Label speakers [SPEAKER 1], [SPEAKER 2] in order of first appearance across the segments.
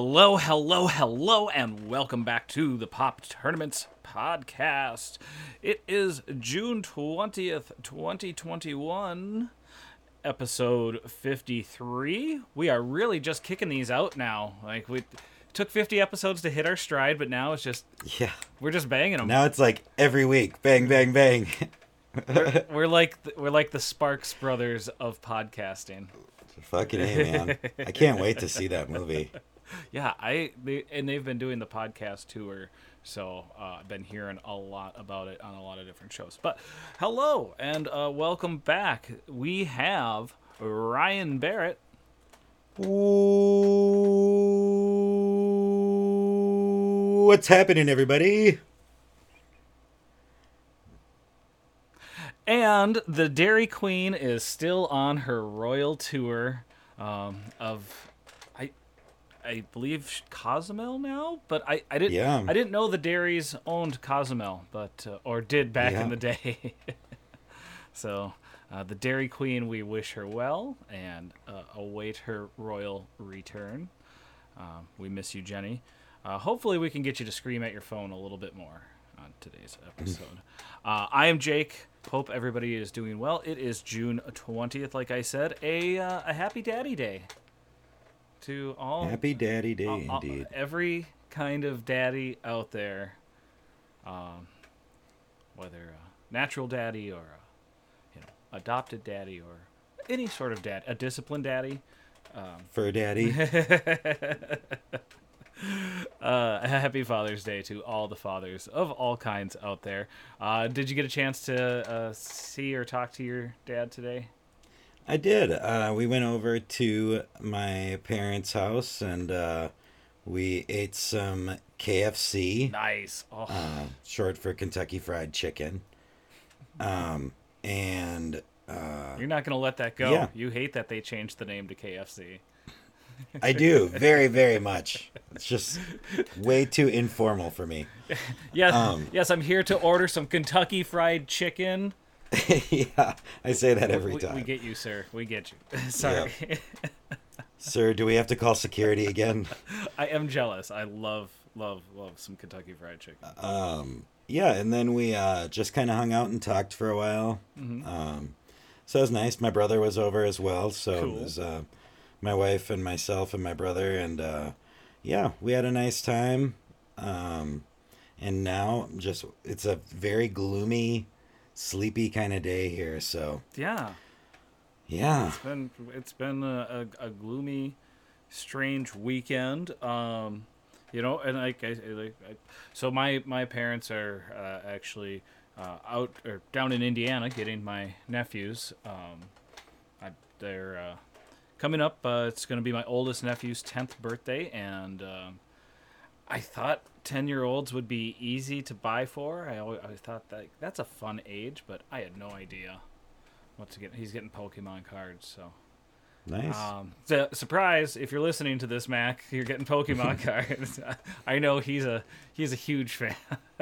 [SPEAKER 1] Hello, hello, hello, and welcome back to the Pop Tournaments podcast. It is June 20th, 2021, episode 53. We are really just kicking these out now. Like, we took 50 episodes to hit our stride, but now it's just,
[SPEAKER 2] Yeah.
[SPEAKER 1] we're just banging them.
[SPEAKER 2] Now it's like every week, bang, bang, bang.
[SPEAKER 1] We're like, the, we're like the Sparks brothers of podcasting.
[SPEAKER 2] Fucking A, man. I can't wait to see that movie.
[SPEAKER 1] Yeah, I they, and they've been doing the podcast tour, so uh, I've been hearing a lot about it on a lot of different shows. But hello and uh, welcome back. We have Ryan Barrett,
[SPEAKER 2] Ooh, what's happening, everybody?
[SPEAKER 1] and the Dairy Queen is still on her royal tour um, of. I, believe Cozumel now, but I, I didn't
[SPEAKER 2] Yeah.
[SPEAKER 1] I didn't know the dairies owned Cozumel, but uh, or did back in the day. so uh, the Dairy Queen, we wish her well and uh, await her royal return. Um, we miss you, Jenny. Uh, hopefully, we can get you to scream at your phone a little bit more on today's episode. uh, I am Jake. Hope everybody is doing well. It is June twentieth, like I said, a uh, a happy Daddy Day to all
[SPEAKER 2] Happy Daddy Day,
[SPEAKER 1] uh, uh,
[SPEAKER 2] indeed.
[SPEAKER 1] every kind of daddy out there, um, whether uh, natural daddy or uh, you know adopted daddy or any sort of dad, a disciplined daddy.
[SPEAKER 2] Fur Daddy.
[SPEAKER 1] Uh, happy Father's Day to all the fathers of all kinds out there. Uh, did you get a chance to uh, see or talk to your dad today?
[SPEAKER 2] I did. Uh, we went over to my parents' house and uh, we ate some KFC,
[SPEAKER 1] Nice. Oh,
[SPEAKER 2] uh, short for Kentucky Fried Chicken. Um, and uh,
[SPEAKER 1] you're not gonna let that go.
[SPEAKER 2] yeah.
[SPEAKER 1] You hate that they changed the name to KFC.
[SPEAKER 2] I do very, very much. It's just way too informal for me.
[SPEAKER 1] Yes,
[SPEAKER 2] Um.
[SPEAKER 1] yes, I'm here to order some Kentucky Fried Chicken.
[SPEAKER 2] yeah, I say that every
[SPEAKER 1] We,
[SPEAKER 2] time.
[SPEAKER 1] we get you, sir. We get you. Sorry,
[SPEAKER 2] Sir, do we have to call security again?
[SPEAKER 1] I am jealous. I love, love, love some Kentucky Fried Chicken.
[SPEAKER 2] Um, yeah, and then we uh, just kind of hung out and talked for a while.
[SPEAKER 1] Mm-hmm.
[SPEAKER 2] Um, so it was nice. My brother was over as well, so
[SPEAKER 1] Cool.
[SPEAKER 2] it was uh, my wife and myself and my brother, and uh, yeah, we had a nice time. Um, and now just it's a very gloomy, sleepy kind of day here. So
[SPEAKER 1] Yeah.
[SPEAKER 2] yeah,
[SPEAKER 1] It's been it's been a, a, a gloomy, strange weekend. Um, you know, and like I, I- like I, so my my parents are uh, actually uh, out or down in Indiana getting my nephews. Um, I, they're uh, coming up. Uh, it's going to be my oldest nephew's tenth birthday, and um, I thought ten year olds would be easy to buy for. I always, I thought that that's a fun age, but I had no idea what to get. He's getting Pokemon cards, so.
[SPEAKER 2] nice.
[SPEAKER 1] Um, so, surprise! If you're listening to this, Mac, you're getting Pokemon cards. I know he's a he's a huge fan.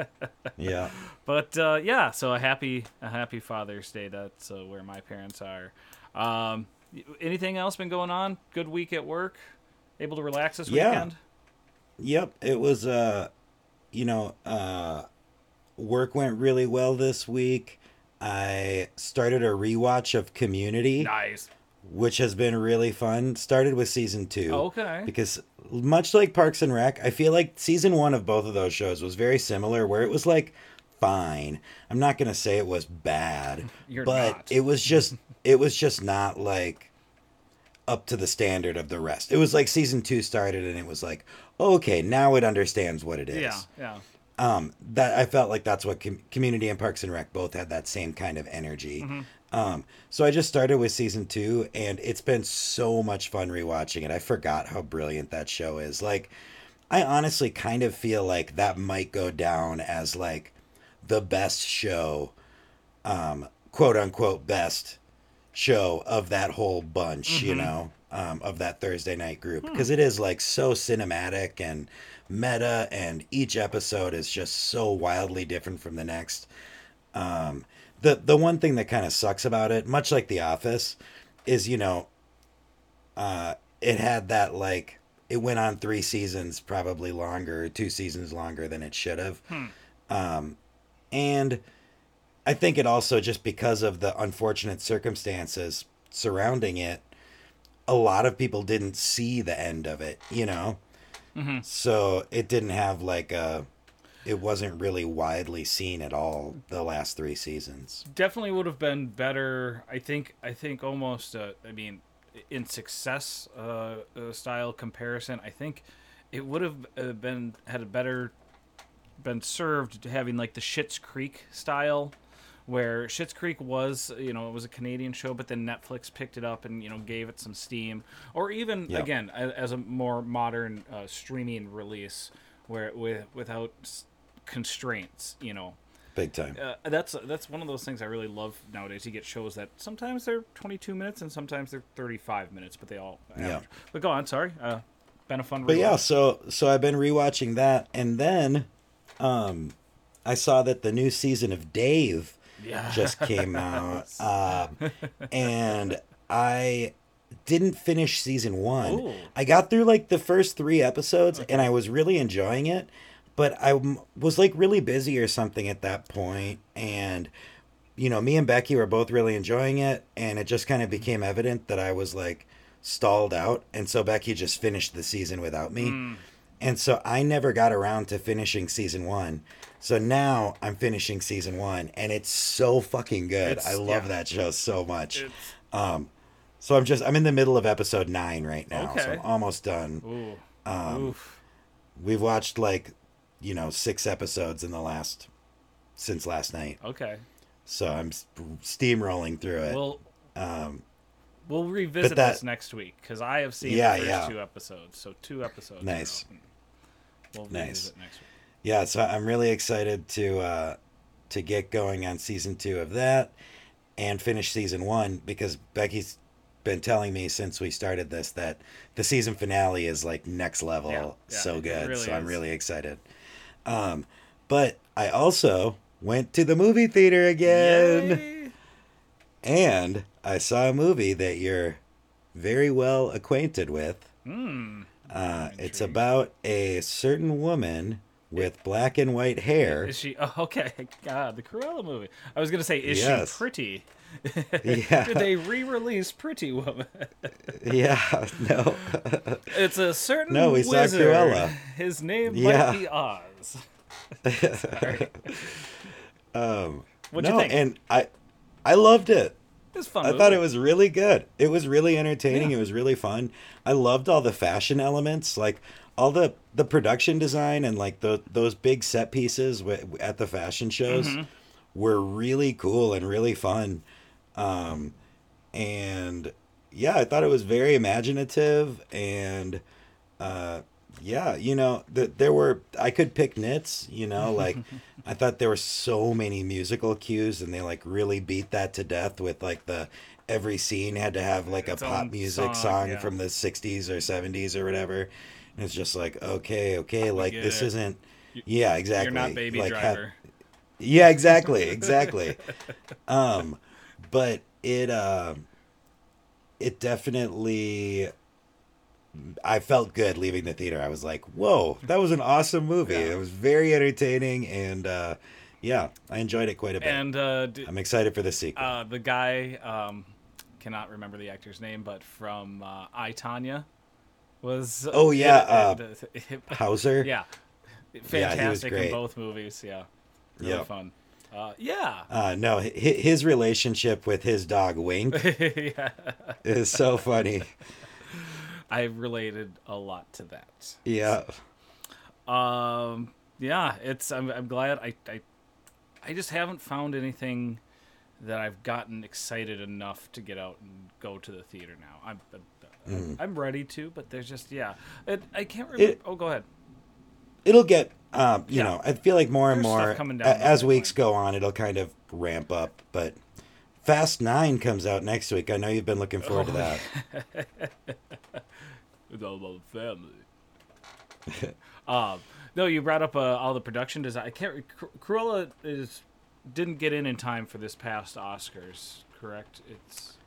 [SPEAKER 2] yeah.
[SPEAKER 1] but uh, yeah, so a happy a happy Father's Day. That's uh, where my parents are. Um, anything else been going on? Good week at work. Able to relax this
[SPEAKER 2] Yeah.
[SPEAKER 1] weekend.
[SPEAKER 2] Yep, it was uh you know, uh work went really well this week. I started a rewatch of Community,
[SPEAKER 1] Nice.
[SPEAKER 2] which has been really fun. Started with season 2.
[SPEAKER 1] Okay.
[SPEAKER 2] Because much like Parks and Rec, I feel like season 1 of both of those shows was very similar where it was like fine. I'm not going to say it was bad,
[SPEAKER 1] You're
[SPEAKER 2] but
[SPEAKER 1] not.
[SPEAKER 2] it was just it was just not like up to the standard of the rest. It was like season 2 started and it was like, "Okay, now it understands what it is."
[SPEAKER 1] Yeah. Yeah.
[SPEAKER 2] um, that I felt like that's what com- Community and Parks and Rec both had that same kind of energy. Um, so I just started with season two, and it's been so much fun rewatching it. I forgot how brilliant that show is. Like, I honestly kind of feel like that might go down as like the best show, um, quote unquote best show of that whole bunch, you know, um, of that Thursday night group because it is like so cinematic and meta, and each episode is just so wildly different from the next. Um, the the one thing that kind of sucks about it, much like The Office, is you know, uh, it had that like it went on three seasons, probably longer, two seasons longer than it should have, um, and I think it also just because of the unfortunate circumstances surrounding it, a lot of people didn't see the end of it, you know. So it didn't have like a, it wasn't really widely seen at all the last three seasons.
[SPEAKER 1] definitely would have been better. I think. I think almost. Uh, I mean, in success uh, uh, style comparison, I think it would have uh, been had a better been served to having like the Schitt's Creek style, where Schitt's Creek was you know it was a Canadian show, but then Netflix picked it up and you know gave it some steam, or even
[SPEAKER 2] Yeah.
[SPEAKER 1] again as, a more modern uh, streaming release where with without constraints, you know
[SPEAKER 2] Big time.
[SPEAKER 1] uh, that's that's one of those things I really love nowadays. You get shows that sometimes they're 22 minutes and sometimes they're 35 minutes, but they all
[SPEAKER 2] Yeah.
[SPEAKER 1] But go on, sorry. Uh, been a fun.
[SPEAKER 2] But yeah, so so I've been rewatching that, and then, um, I saw that the new season of Dave
[SPEAKER 1] yeah,
[SPEAKER 2] just came out, uh, and I didn't finish season one.
[SPEAKER 1] Ooh.
[SPEAKER 2] I got through like the first three episodes, and I was really enjoying it, but I was like really busy or something at that point, and you know, me and Becky were both really enjoying it, and it just kind of became evident that I was like stalled out, and so Becky just finished the season without me. And so I never got around to finishing season one. So now I'm finishing season one, and it's so fucking good.
[SPEAKER 1] It's-
[SPEAKER 2] I love
[SPEAKER 1] yeah.
[SPEAKER 2] that show so much. Um, so I'm just I'm in the middle of episode nine right now, so I'm almost done.
[SPEAKER 1] Ooh.
[SPEAKER 2] Um. We've watched like, you know, six episodes in the last since last night,
[SPEAKER 1] Okay.
[SPEAKER 2] so I'm steamrolling through it.
[SPEAKER 1] We'll
[SPEAKER 2] um,
[SPEAKER 1] we'll revisit
[SPEAKER 2] that-
[SPEAKER 1] this next week because I have seen
[SPEAKER 2] Yeah,
[SPEAKER 1] the first
[SPEAKER 2] yeah.
[SPEAKER 1] two episodes. So two episodes.
[SPEAKER 2] Nice.
[SPEAKER 1] We'll
[SPEAKER 2] Nice.
[SPEAKER 1] revisit next week.
[SPEAKER 2] Yeah, so I'm really excited to uh, to get going on season two of that and finish season one because Becky's been telling me since we started this that the season finale is like next level,
[SPEAKER 1] Yeah, yeah,
[SPEAKER 2] so good.
[SPEAKER 1] really
[SPEAKER 2] so I'm
[SPEAKER 1] is.
[SPEAKER 2] really excited. Um, but I also went to the movie theater again.
[SPEAKER 1] Yay!
[SPEAKER 2] And I saw a movie that you're very well acquainted with.
[SPEAKER 1] Hmm.
[SPEAKER 2] Uh, it's about a certain woman with black and white hair.
[SPEAKER 1] Is she? Oh, okay. God, the Cruella movie. I was gonna say, is
[SPEAKER 2] Yes.
[SPEAKER 1] she pretty?
[SPEAKER 2] Yeah.
[SPEAKER 1] Did they re-release Pretty Woman?
[SPEAKER 2] yeah, no.
[SPEAKER 1] It's a certain
[SPEAKER 2] No, we saw
[SPEAKER 1] wizard.
[SPEAKER 2] Cruella.
[SPEAKER 1] His name
[SPEAKER 2] Yeah.
[SPEAKER 1] might be Oz.
[SPEAKER 2] um,
[SPEAKER 1] What'd
[SPEAKER 2] no,
[SPEAKER 1] you think?
[SPEAKER 2] and I, I loved it.
[SPEAKER 1] It's a fun.
[SPEAKER 2] I
[SPEAKER 1] movie.
[SPEAKER 2] thought it was really good. It was really entertaining.
[SPEAKER 1] Yeah.
[SPEAKER 2] It was really fun. I loved all the fashion elements, like all the the production design and like the those big set pieces w- at the fashion shows
[SPEAKER 1] Mm-hmm.
[SPEAKER 2] were really cool and really fun. Um, and yeah, I thought it was very imaginative and uh, yeah, you know, th- there were I could pick nits, you know, like I thought there were so many musical cues and they like really beat that to death with like the every scene had to have like a
[SPEAKER 1] Its
[SPEAKER 2] pop music
[SPEAKER 1] song,
[SPEAKER 2] song,
[SPEAKER 1] yeah.
[SPEAKER 2] from the 60s or 70s or whatever. It's just like, okay, okay, like this
[SPEAKER 1] it.
[SPEAKER 2] isn't yeah, exactly.
[SPEAKER 1] You're not Baby
[SPEAKER 2] like, ha-
[SPEAKER 1] Driver.
[SPEAKER 2] yeah, exactly, exactly. um, but it uh, it definitely. I felt good leaving the theater. I was like, "Whoa, that was an awesome movie!
[SPEAKER 1] Yeah.
[SPEAKER 2] It was very entertaining, and uh, yeah, I enjoyed it quite a bit.
[SPEAKER 1] and uh, d-
[SPEAKER 2] I'm excited for the sequel."
[SPEAKER 1] uh, the guy um, cannot remember the actor's name, but from uh, I Tonya was.
[SPEAKER 2] Oh, yeah, uh, Hauser.
[SPEAKER 1] yeah, fantastic in both movies. Yeah, really
[SPEAKER 2] Yep.
[SPEAKER 1] fun. Uh, yeah.
[SPEAKER 2] Uh, no, hi- his relationship with his dog Wink
[SPEAKER 1] yeah,
[SPEAKER 2] is so funny.
[SPEAKER 1] I related a lot to that.
[SPEAKER 2] Yeah,
[SPEAKER 1] Um, yeah, it's I'm, I'm glad I, I I just haven't found anything that I've gotten excited enough to get out and go to the theater now. I'm I'm, I'm ready to, but there's just yeah, it, I can't remember.
[SPEAKER 2] It-
[SPEAKER 1] oh, go ahead.
[SPEAKER 2] It'll get, um, you
[SPEAKER 1] Yeah.
[SPEAKER 2] know, I feel like more and
[SPEAKER 1] There's stuff
[SPEAKER 2] more
[SPEAKER 1] coming down
[SPEAKER 2] a- as weeks go on, it'll kind of ramp up. But Fast Nine comes out next week. I know you've been looking forward to
[SPEAKER 1] Oh,
[SPEAKER 2] that.
[SPEAKER 1] It's all about family. um, no, you brought up uh, all the production design. I can't. Cru- Cruella is didn't get in in time for this past Oscars. Correct. It's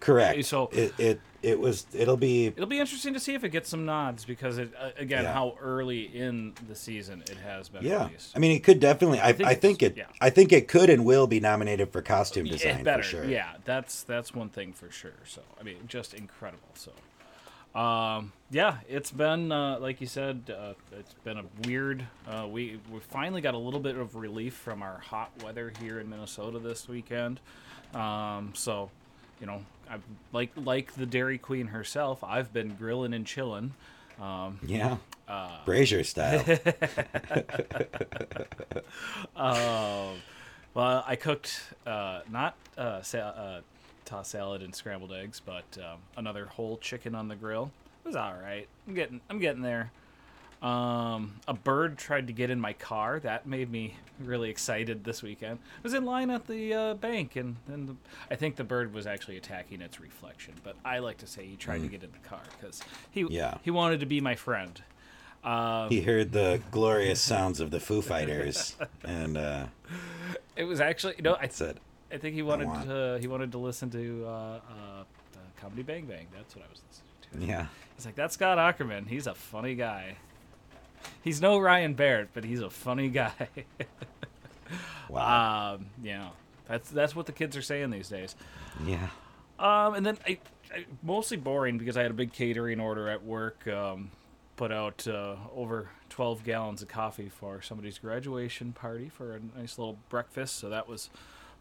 [SPEAKER 2] Correct.
[SPEAKER 1] So-
[SPEAKER 2] it, it it was it'll be
[SPEAKER 1] it'll be interesting to see if it gets some nods because it uh, again
[SPEAKER 2] Yeah.
[SPEAKER 1] how early in the season it has been
[SPEAKER 2] yeah.
[SPEAKER 1] released.
[SPEAKER 2] I mean, it could definitely. I, I
[SPEAKER 1] think
[SPEAKER 2] think, it.
[SPEAKER 1] yeah.
[SPEAKER 2] I think it could and will be nominated for costume design for sure.
[SPEAKER 1] Yeah, that's that's one thing for sure. So I mean, just incredible. So, um, yeah, it's been uh, like you said, uh, it's been a weird. Uh, we we finally got a little bit of relief from our hot weather here in Minnesota this weekend. Um, so, you know, I like like the Dairy Queen herself. I've been grilling and chilling. Um,
[SPEAKER 2] Yeah.
[SPEAKER 1] Uh,
[SPEAKER 2] Brazier style.
[SPEAKER 1] Um, well, I cooked uh, not uh, sa- uh, tossed salad and scrambled eggs, but um, another whole chicken on the grill. It was all right. I'm getting I'm getting there. Um, a bird tried to get in my car. That made me really excited this weekend. I was in line at the uh, bank, and then the, I think the bird was actually attacking its reflection. But I like to say he tried to get in the car because he
[SPEAKER 2] Mm. Yeah.
[SPEAKER 1] he wanted to be my friend. Um,
[SPEAKER 2] he heard the glorious sounds of the Foo Fighters, and uh,
[SPEAKER 1] it was actually know I
[SPEAKER 2] said,
[SPEAKER 1] I think he wanted
[SPEAKER 2] want-
[SPEAKER 1] to he wanted to listen to uh, uh, uh, Comedy Bang Bang. That's what I was listening to.
[SPEAKER 2] "Yeah,
[SPEAKER 1] He's like, that's Scott Aukerman. He's a funny guy. He's no Ryan Barrett, but he's a funny guy.
[SPEAKER 2] wow,
[SPEAKER 1] um, know, that's that's what the kids are saying these days.
[SPEAKER 2] yeah,
[SPEAKER 1] Um, and then I, I mostly boring because I had a big catering order at work. Um, put out uh, over 12 gallons of coffee for somebody's graduation party for a nice little breakfast. So that was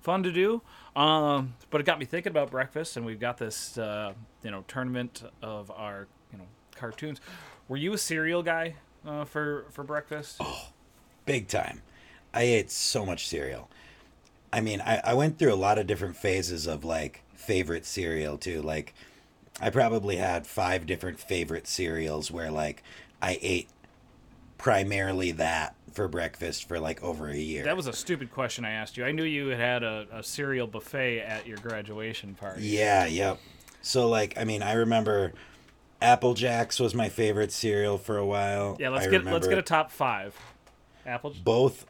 [SPEAKER 1] fun to do. Um, but it got me thinking about breakfast, and we've got this uh, you know tournament of our you know cartoons. Were you a cereal guy uh, for for breakfast?
[SPEAKER 2] Oh, big time." I ate so much cereal. I mean, I, I went through a lot of different phases of like favorite cereal too. Like, I probably had five different favorite cereals where like I ate primarily that for breakfast for like over a year.
[SPEAKER 1] That was a stupid question I asked you. I knew you had had a, a cereal buffet at your graduation party.
[SPEAKER 2] Yeah, yep. So like, I mean, I remember Apple Jacks was my favorite cereal for a while.
[SPEAKER 1] Yeah, let's
[SPEAKER 2] I
[SPEAKER 1] get let's get a top five. Apple.
[SPEAKER 2] both.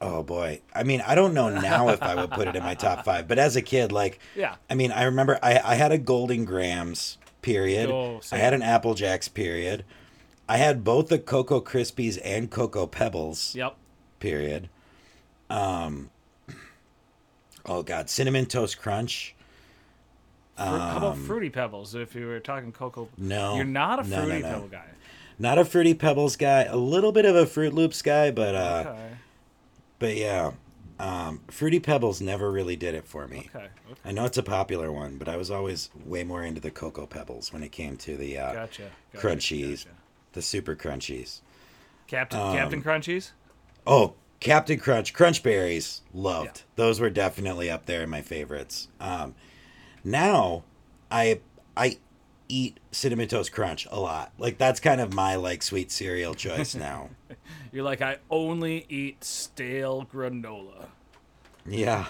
[SPEAKER 2] Oh boy, I mean, I don't know now if I would put it in my top five, but as a kid, like,
[SPEAKER 1] Yeah.
[SPEAKER 2] I mean, I remember I I had a Golden Grahams period.
[SPEAKER 1] Oh,
[SPEAKER 2] I had an Apple Jacks period. I had both the Cocoa Krispies and Cocoa Pebbles
[SPEAKER 1] Yep.
[SPEAKER 2] period. Um. Oh God, cinnamon toast crunch.
[SPEAKER 1] Fru- How about
[SPEAKER 2] Um,
[SPEAKER 1] fruity pebbles? If you were talking cocoa,
[SPEAKER 2] No,
[SPEAKER 1] you're not a
[SPEAKER 2] no, no,
[SPEAKER 1] fruity
[SPEAKER 2] no.
[SPEAKER 1] pebble guy.
[SPEAKER 2] Not a fruity pebbles guy, a little bit of a Fruit Loops guy, but uh,
[SPEAKER 1] Okay.
[SPEAKER 2] but yeah, um, fruity pebbles never really did it for me.
[SPEAKER 1] Okay. okay.
[SPEAKER 2] I know it's a popular one, but I was always way more into the cocoa pebbles when it came to the uh,
[SPEAKER 1] Gotcha. gotcha
[SPEAKER 2] crunchies,
[SPEAKER 1] gotcha.
[SPEAKER 2] the super crunchies.
[SPEAKER 1] Captain
[SPEAKER 2] Um,
[SPEAKER 1] Captain Crunchies.
[SPEAKER 2] Oh, Captain Crunch, Crunch Berries, loved.
[SPEAKER 1] Yeah.
[SPEAKER 2] Those were definitely up there in my favorites. Um, now, I I eat cinnamon toast crunch a lot. Like that's kind of my like sweet cereal choice now.
[SPEAKER 1] You're like I only eat stale granola.
[SPEAKER 2] yeah.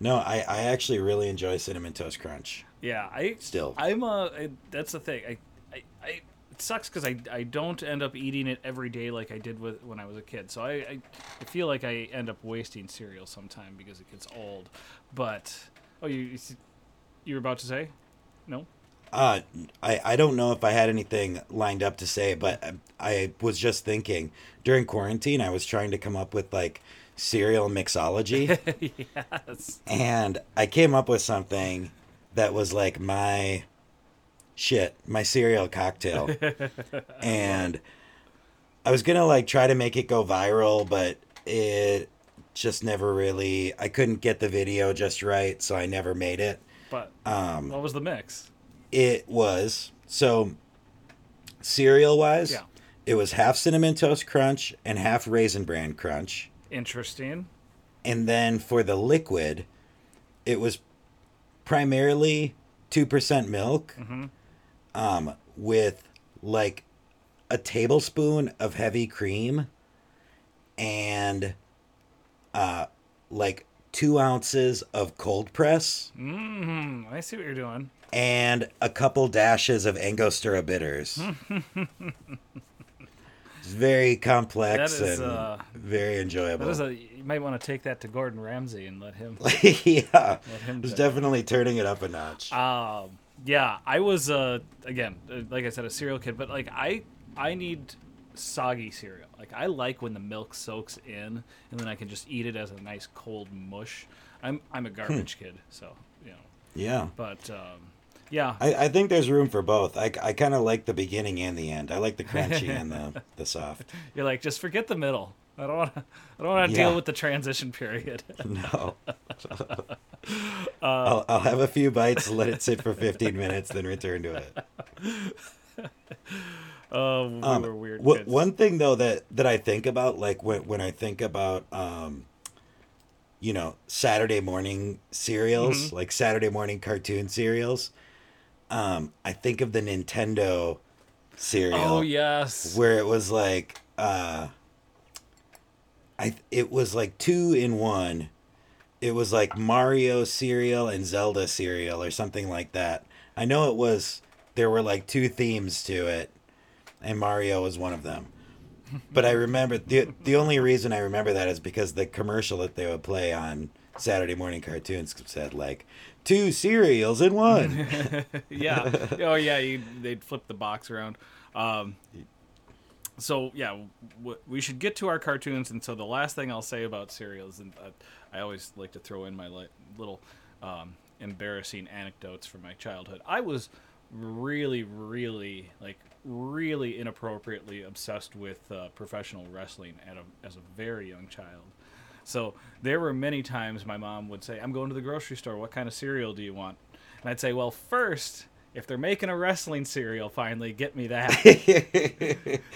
[SPEAKER 2] No, I I actually really enjoy cinnamon toast crunch.
[SPEAKER 1] Yeah, I
[SPEAKER 2] Still.
[SPEAKER 1] I'm a. I, that's the thing. I, I, I it sucks because I, I don't end up eating it every day like I did with when I was a kid. So I, I, I feel like I end up wasting cereal sometime because it gets old. But oh, you you you were about to say, no?
[SPEAKER 2] Uh, I, I don't know if I had anything lined up to say, but I, I was just thinking during quarantine, I was trying to come up with like cereal mixology.
[SPEAKER 1] yes.
[SPEAKER 2] and I came up with something that was like my shit, my cereal cocktail. and I was going to like try to make it go viral, but it just never really I couldn't get the video just right, so I never made it.
[SPEAKER 1] But
[SPEAKER 2] Um
[SPEAKER 1] what was the mix?
[SPEAKER 2] it was so cereal wise
[SPEAKER 1] Yeah.
[SPEAKER 2] it was half cinnamon toast crunch and half raisin bran crunch.
[SPEAKER 1] Interesting.
[SPEAKER 2] And then for the liquid, it was primarily 2% milk
[SPEAKER 1] Mm-hmm.
[SPEAKER 2] um, with like a tablespoon of heavy cream and uh, like two ounces of cold press
[SPEAKER 1] Mm, I see what you're doing.
[SPEAKER 2] and a couple dashes of Angostura bitters. it's very complex
[SPEAKER 1] is,
[SPEAKER 2] and
[SPEAKER 1] uh,
[SPEAKER 2] very enjoyable.
[SPEAKER 1] That is a. You might want to take that to Gordon Ramsay and let him.
[SPEAKER 2] yeah, let
[SPEAKER 1] him
[SPEAKER 2] it's
[SPEAKER 1] do it.
[SPEAKER 2] definitely turning it up a notch.
[SPEAKER 1] Um, yeah, I was uh again, uh, like I said, a cereal kid, but like I I need soggy cereal. Like I like when the milk soaks in, and then I can just eat it as a nice cold mush. I'm I'm a
[SPEAKER 2] Hmm.
[SPEAKER 1] garbage kid, so you know.
[SPEAKER 2] yeah.
[SPEAKER 1] But um, yeah,
[SPEAKER 2] I, I think there's room for both. I, I kind of like the beginning and the end. I like the crunchy and the, the soft.
[SPEAKER 1] you're like just forget the middle. I don't want to. I don't want to
[SPEAKER 2] Yeah.
[SPEAKER 1] deal with the transition period.
[SPEAKER 2] No.
[SPEAKER 1] Uh,
[SPEAKER 2] I'll, I'll have a few bites, let it sit for 15 minutes, then return to it.
[SPEAKER 1] Oh, we
[SPEAKER 2] Um,
[SPEAKER 1] were weird kids.
[SPEAKER 2] one thing though that that I think about, like when when I think about, um, you know, Saturday morning cereals,
[SPEAKER 1] Mm-hmm.
[SPEAKER 2] like Saturday morning cartoon cereals, um, I think of the Nintendo cereal.
[SPEAKER 1] Oh yes.
[SPEAKER 2] where it was like uh I it was like two in one. It was like Mario cereal and Zelda cereal or something like that. I know it was there were like two themes to it and Mario was one of them. But I remember the the only reason I remember that is because the commercial that they would play on Saturday morning cartoons said like two cereals in one.
[SPEAKER 1] yeah. Oh yeah. You, they'd flip the box around. Um, so yeah, w- we should get to our cartoons. And so the last thing I'll say about cereals, and uh, I always like to throw in my li- little um, embarrassing anecdotes from my childhood. I was really, really like really inappropriately obsessed with uh, professional wrestling at a, as a very young child. So there were many times my mom would say, "I'm going to the grocery store. What kind of cereal do you want?" And I'd say, "Well, first, if they're making a wrestling cereal, finally get me that.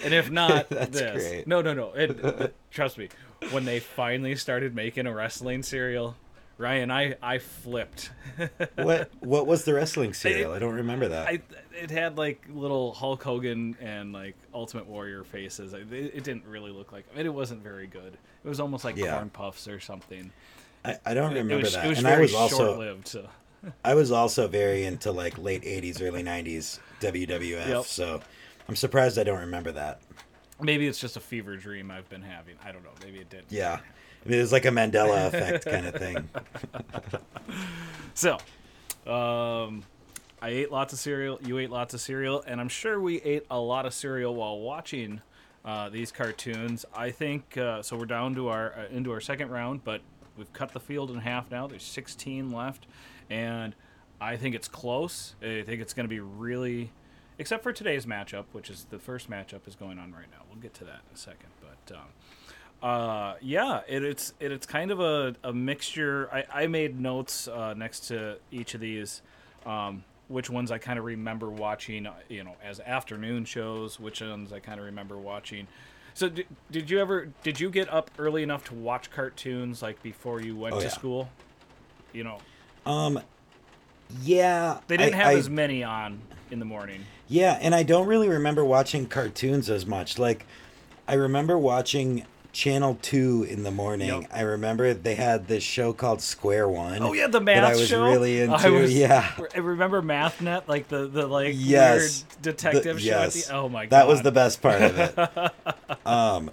[SPEAKER 1] and if not,
[SPEAKER 2] That's
[SPEAKER 1] this.
[SPEAKER 2] great.
[SPEAKER 1] No, no, no. It, it- trust me. When they finally started making a wrestling cereal, Ryan, I I flipped.
[SPEAKER 2] what what was the wrestling cereal? I don't remember that.
[SPEAKER 1] I it had like little Hulk Hogan and like Ultimate Warrior faces. It, it didn't really look like. I mean, it wasn't very good. It was almost like
[SPEAKER 2] Yeah.
[SPEAKER 1] corn puffs or something.
[SPEAKER 2] I, I don't
[SPEAKER 1] It
[SPEAKER 2] remember
[SPEAKER 1] was,
[SPEAKER 2] that.
[SPEAKER 1] it was
[SPEAKER 2] and
[SPEAKER 1] very
[SPEAKER 2] I was also
[SPEAKER 1] short-lived. So.
[SPEAKER 2] I was also very into like late '80s, early '90s WWF.
[SPEAKER 1] Yep.
[SPEAKER 2] So I'm surprised I don't remember that.
[SPEAKER 1] Maybe it's just a fever dream I've been having. I don't know. Maybe it did.
[SPEAKER 2] Yeah, it was like a Mandela effect kind of thing.
[SPEAKER 1] So, um, I ate lots of cereal. You ate lots of cereal, and I'm sure we ate a lot of cereal while watching uh, these cartoons. I think uh, so. We're down to our uh, into our second round, but we've cut the field in half now. There's 16 left, and I think it's close. I think it's going to be really, except for today's matchup, which is the first matchup is going on right now. We'll get to that in a second, but. Um, uh, yeah, it, it's it, it's kind of a, a mixture. I, I made notes uh, next to each of these, um, which ones I kind of remember watching, uh, you know, as afternoon shows. Which ones I kind of remember watching. So did, did you ever did you get up early enough to watch cartoons like before you went
[SPEAKER 2] Oh,
[SPEAKER 1] to
[SPEAKER 2] yeah.
[SPEAKER 1] school? You know,
[SPEAKER 2] Um, yeah,
[SPEAKER 1] they didn't
[SPEAKER 2] I-
[SPEAKER 1] have
[SPEAKER 2] I-
[SPEAKER 1] as many on in the morning.
[SPEAKER 2] Yeah, and I don't really remember watching cartoons as much. Like, I remember watching Channel Two in the morning.
[SPEAKER 1] Yep.
[SPEAKER 2] I remember they had this show called Square One.
[SPEAKER 1] Oh yeah, the math
[SPEAKER 2] that I was
[SPEAKER 1] show.
[SPEAKER 2] really into.
[SPEAKER 1] I was,
[SPEAKER 2] yeah,
[SPEAKER 1] I remember MathNet, like the the like
[SPEAKER 2] Yes.
[SPEAKER 1] weird detective
[SPEAKER 2] The-
[SPEAKER 1] show. At
[SPEAKER 2] yes.
[SPEAKER 1] the, oh my god,
[SPEAKER 2] that was the best part of it. um,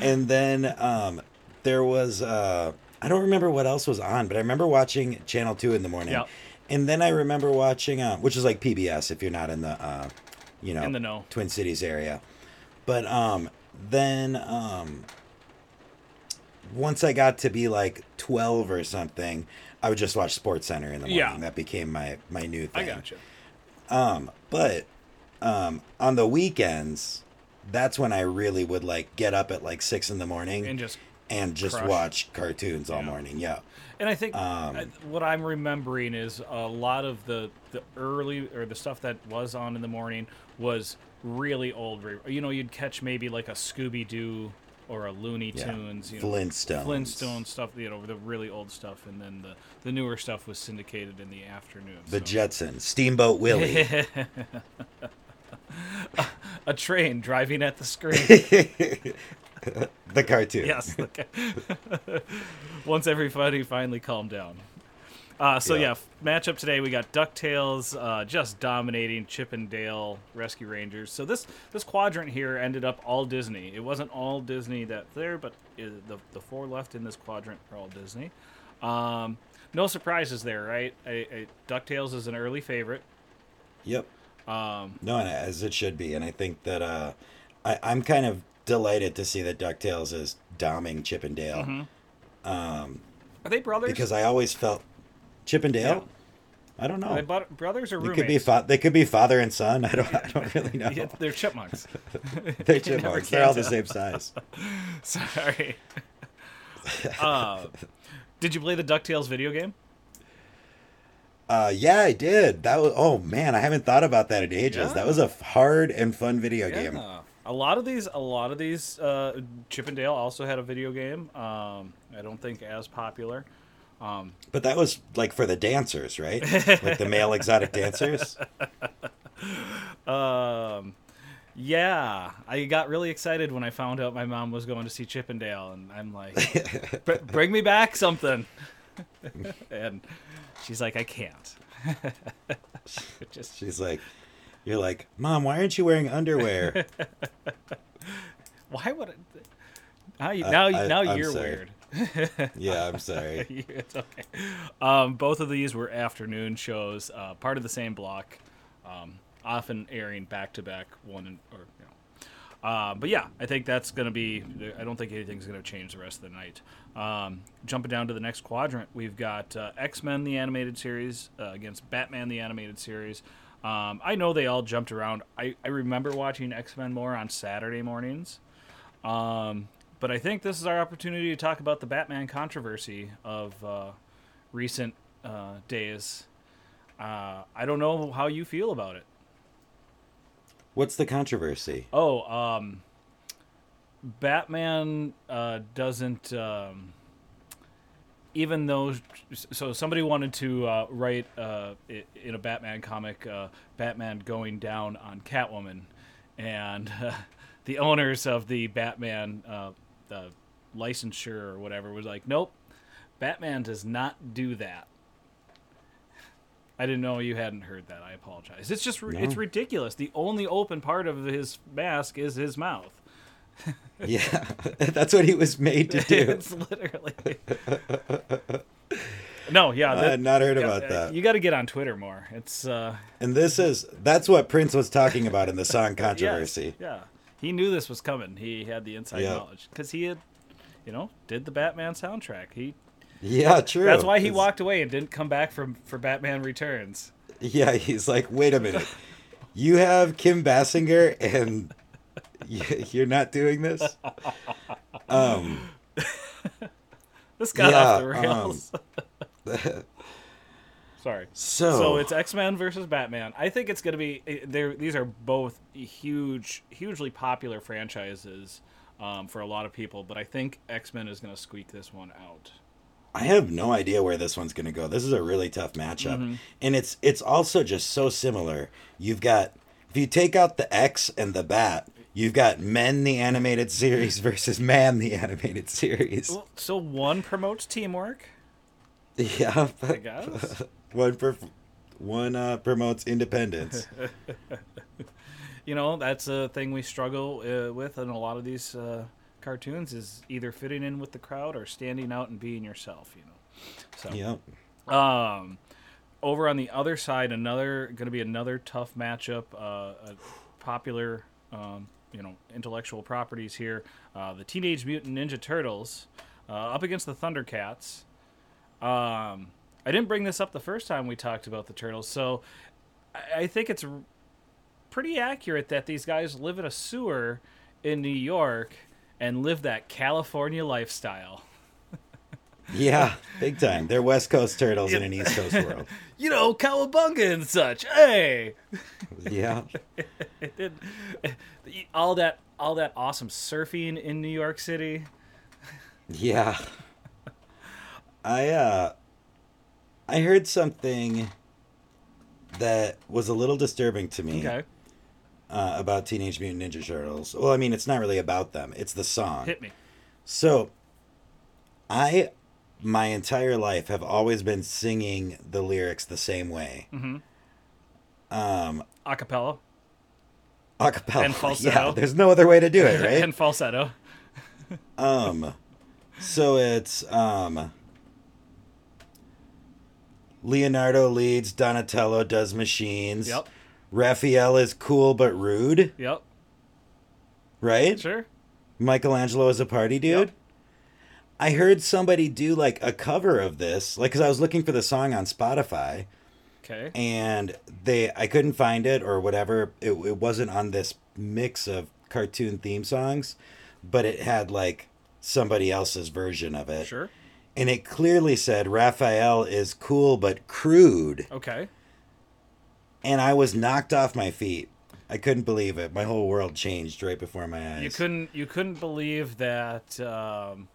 [SPEAKER 2] and then um, there was uh, I don't remember what else was on, but I remember watching Channel Two in the morning.
[SPEAKER 1] Yep.
[SPEAKER 2] And then I remember watching, uh, which is like PBS if you're not in the, uh, you know,
[SPEAKER 1] In the know.
[SPEAKER 2] Twin Cities area. But um, then um, once I got to be like 12 or something, I would just watch Sports Center in the morning.
[SPEAKER 1] Yeah.
[SPEAKER 2] That became my my new thing.
[SPEAKER 1] I gotcha.
[SPEAKER 2] Um, but um, on the weekends, that's when I really would like get up at like six in the morning
[SPEAKER 1] And just
[SPEAKER 2] and just
[SPEAKER 1] Crush.
[SPEAKER 2] watch cartoons all
[SPEAKER 1] Yeah.
[SPEAKER 2] morning. Yeah.
[SPEAKER 1] And I think
[SPEAKER 2] Um,
[SPEAKER 1] what I'm remembering is a lot of the the early or the stuff that was on in the morning was really old. You know, you'd catch maybe like a Scooby Doo or a Looney
[SPEAKER 2] Yeah.
[SPEAKER 1] Tunes, you know,
[SPEAKER 2] Flintstones.
[SPEAKER 1] Flintstone stuff, you know, the really old stuff, and then the the newer stuff was syndicated in the afternoon.
[SPEAKER 2] The
[SPEAKER 1] so.
[SPEAKER 2] Jetsons. Steamboat Willie.
[SPEAKER 1] a train driving at the screen.
[SPEAKER 2] the cartoon.
[SPEAKER 1] yes. Okay. Once everybody finally calmed down. Uh, so
[SPEAKER 2] Yeah.
[SPEAKER 1] yeah, matchup today we got Ducktales uh, just dominating Chip and Dale Rescue Rangers. So this this quadrant here ended up all Disney. It wasn't all Disney that there, but uh, the the four left in this quadrant are all Disney. Um, no surprises there, right? I, I, Ducktales is an early favorite.
[SPEAKER 2] Yep.
[SPEAKER 1] Um,
[SPEAKER 2] No, as it should be. And I think that uh, I, I'm kind of delighted to see that DuckTales is doming Chip and Dale.
[SPEAKER 1] Mm-hmm. are they brothers?
[SPEAKER 2] Because I always felt Chip and Dale? I don't know.
[SPEAKER 1] they brothers or
[SPEAKER 2] They
[SPEAKER 1] roommates?
[SPEAKER 2] could be fa- they could be father and son. I don't I don't really know.
[SPEAKER 1] Yeah, they're chipmunks.
[SPEAKER 2] They're chipmunks. They're all the same size.
[SPEAKER 1] Sorry. uh, did you play the Ducktales video game?
[SPEAKER 2] Uh, yeah, I did. That was oh man, I haven't thought about that in ages.
[SPEAKER 1] Yeah.
[SPEAKER 2] That was a hard and fun video game.
[SPEAKER 1] A lot of these, a lot of these, uh, Chip and Dale also had a video game. Um, I don't think as popular. Um,
[SPEAKER 2] But that was like for the dancers, right? like the male exotic dancers.
[SPEAKER 1] um, yeah, I got really excited when I found out my mom was going to see Chippendale, and I'm like, "Br- "Bring me back something," and she's like, "I can't." Just
[SPEAKER 2] She's like, you're like, mom, why aren't you wearing underwear?
[SPEAKER 1] why would it? Now, you, now,
[SPEAKER 2] I-
[SPEAKER 1] now
[SPEAKER 2] I'm
[SPEAKER 1] you're
[SPEAKER 2] sorry.
[SPEAKER 1] weird.
[SPEAKER 2] Yeah, I'm sorry.
[SPEAKER 1] it's okay. Um, both of these were afternoon shows, uh, part of the same block, um, often airing back to back, one and, or you know. Uh, but yeah, I think that's going to be. I don't think anything's going to change the rest of the night. Um, jumping down to the next quadrant, we've got uh, X Men the animated series uh, against Batman the animated series. Um, I know they all jumped around. I, I remember watching X Men more on Saturday mornings. Um, but I think this is our opportunity to talk about the Batman controversy of uh, recent uh, days. Uh, I don't know how you feel about it.
[SPEAKER 2] What's the controversy?
[SPEAKER 1] Oh, um, Batman uh, doesn't. Um, even though, so somebody wanted to uh, write uh, in a Batman comic, uh, Batman going down on Catwoman, and uh, the owners of the Batman uh, the licensure or whatever was like, nope, Batman does not do that. I didn't know you hadn't heard that. I apologize. It's just ri- it's ridiculous. The only open part of his mask is his mouth.
[SPEAKER 2] Yeah, that's what he was made to do.
[SPEAKER 1] it's literally. no, yeah,
[SPEAKER 2] I
[SPEAKER 1] that-
[SPEAKER 2] had not heard
[SPEAKER 1] yeah,
[SPEAKER 2] about
[SPEAKER 1] uh,
[SPEAKER 2] that.
[SPEAKER 1] You got to get on Twitter more. It's uh,
[SPEAKER 2] And this is that's what Prince was talking about in the song
[SPEAKER 1] yes,
[SPEAKER 2] controversy.
[SPEAKER 1] yeah, he knew this was coming. He had the inside
[SPEAKER 2] Yeah.
[SPEAKER 1] knowledge because he had, you know, did the Batman soundtrack. He
[SPEAKER 2] Yeah, true.
[SPEAKER 1] that's why he
[SPEAKER 2] It's-
[SPEAKER 1] walked away and didn't come back from for Batman Returns.
[SPEAKER 2] Yeah, he's like, wait a minute, you have Kim Basinger and you're not doing this. Um,
[SPEAKER 1] This got
[SPEAKER 2] Yeah,
[SPEAKER 1] off the rails. Sorry.
[SPEAKER 2] so,
[SPEAKER 1] So it's X Men versus Batman. I think it's going to be. There, these are both huge, hugely popular franchises um, for a lot of people. But I think X Men is going to squeak this one out.
[SPEAKER 2] I have no idea where this one's going to go. This is a really tough matchup,
[SPEAKER 1] Mm-hmm.
[SPEAKER 2] and it's it's also just so similar. You've got if you take out the X and the Bat, you've got Men the animated series versus Man the animated series.
[SPEAKER 1] Well, so one promotes teamwork.
[SPEAKER 2] Yeah,
[SPEAKER 1] I guess.
[SPEAKER 2] one per, one uh, promotes independence.
[SPEAKER 1] you know, that's a thing we struggle uh, with in a lot of these uh, cartoons is either fitting in with the crowd or standing out and being yourself. You know. So.
[SPEAKER 2] yep.
[SPEAKER 1] Um, over on the other side, another going to be another tough matchup. Uh, a popular, um, you know, intellectual properties here. Uh, the Teenage Mutant Ninja Turtles uh, up against the Thundercats. Um, I didn't bring this up the first time we talked about the turtles, so I, think it's pretty accurate that these guys live in a sewer in New York and live that California lifestyle.
[SPEAKER 2] Yeah, big time. They're West Coast turtles in an East Coast world.
[SPEAKER 1] You know, cowabunga and such. Hey,
[SPEAKER 2] Yeah.
[SPEAKER 1] all that all that awesome surfing in New York City.
[SPEAKER 2] Yeah. I uh I heard something that was a little disturbing to me
[SPEAKER 1] Okay,
[SPEAKER 2] uh, about Teenage Mutant Ninja Turtles. Well, I mean, it's not really about them. It's the song.
[SPEAKER 1] hit me.
[SPEAKER 2] So, I my entire life have always been singing the lyrics the same way.
[SPEAKER 1] Mhm.
[SPEAKER 2] Um,
[SPEAKER 1] Acapella
[SPEAKER 2] a cappella.
[SPEAKER 1] And falsetto.
[SPEAKER 2] Yeah, there's no other way to do it, right?
[SPEAKER 1] and falsetto.
[SPEAKER 2] Um, so it's um, Leonardo leads, Donatello does machines.
[SPEAKER 1] Yep,
[SPEAKER 2] Raphael is cool but rude,
[SPEAKER 1] yep,
[SPEAKER 2] right?
[SPEAKER 1] sure.
[SPEAKER 2] Michelangelo is a party dude.
[SPEAKER 1] Yep.
[SPEAKER 2] I heard somebody do like a cover of this, like because I was looking for the song on Spotify,
[SPEAKER 1] Okay,
[SPEAKER 2] and they I couldn't find it or whatever. It, it wasn't on this mix of cartoon theme songs, but it had like somebody else's version of it.
[SPEAKER 1] sure.
[SPEAKER 2] And it clearly said Raphael is cool but crude,
[SPEAKER 1] Okay,
[SPEAKER 2] and I was knocked off my feet. I couldn't believe it. My whole world changed right before my eyes.
[SPEAKER 1] you couldn't you couldn't believe that um,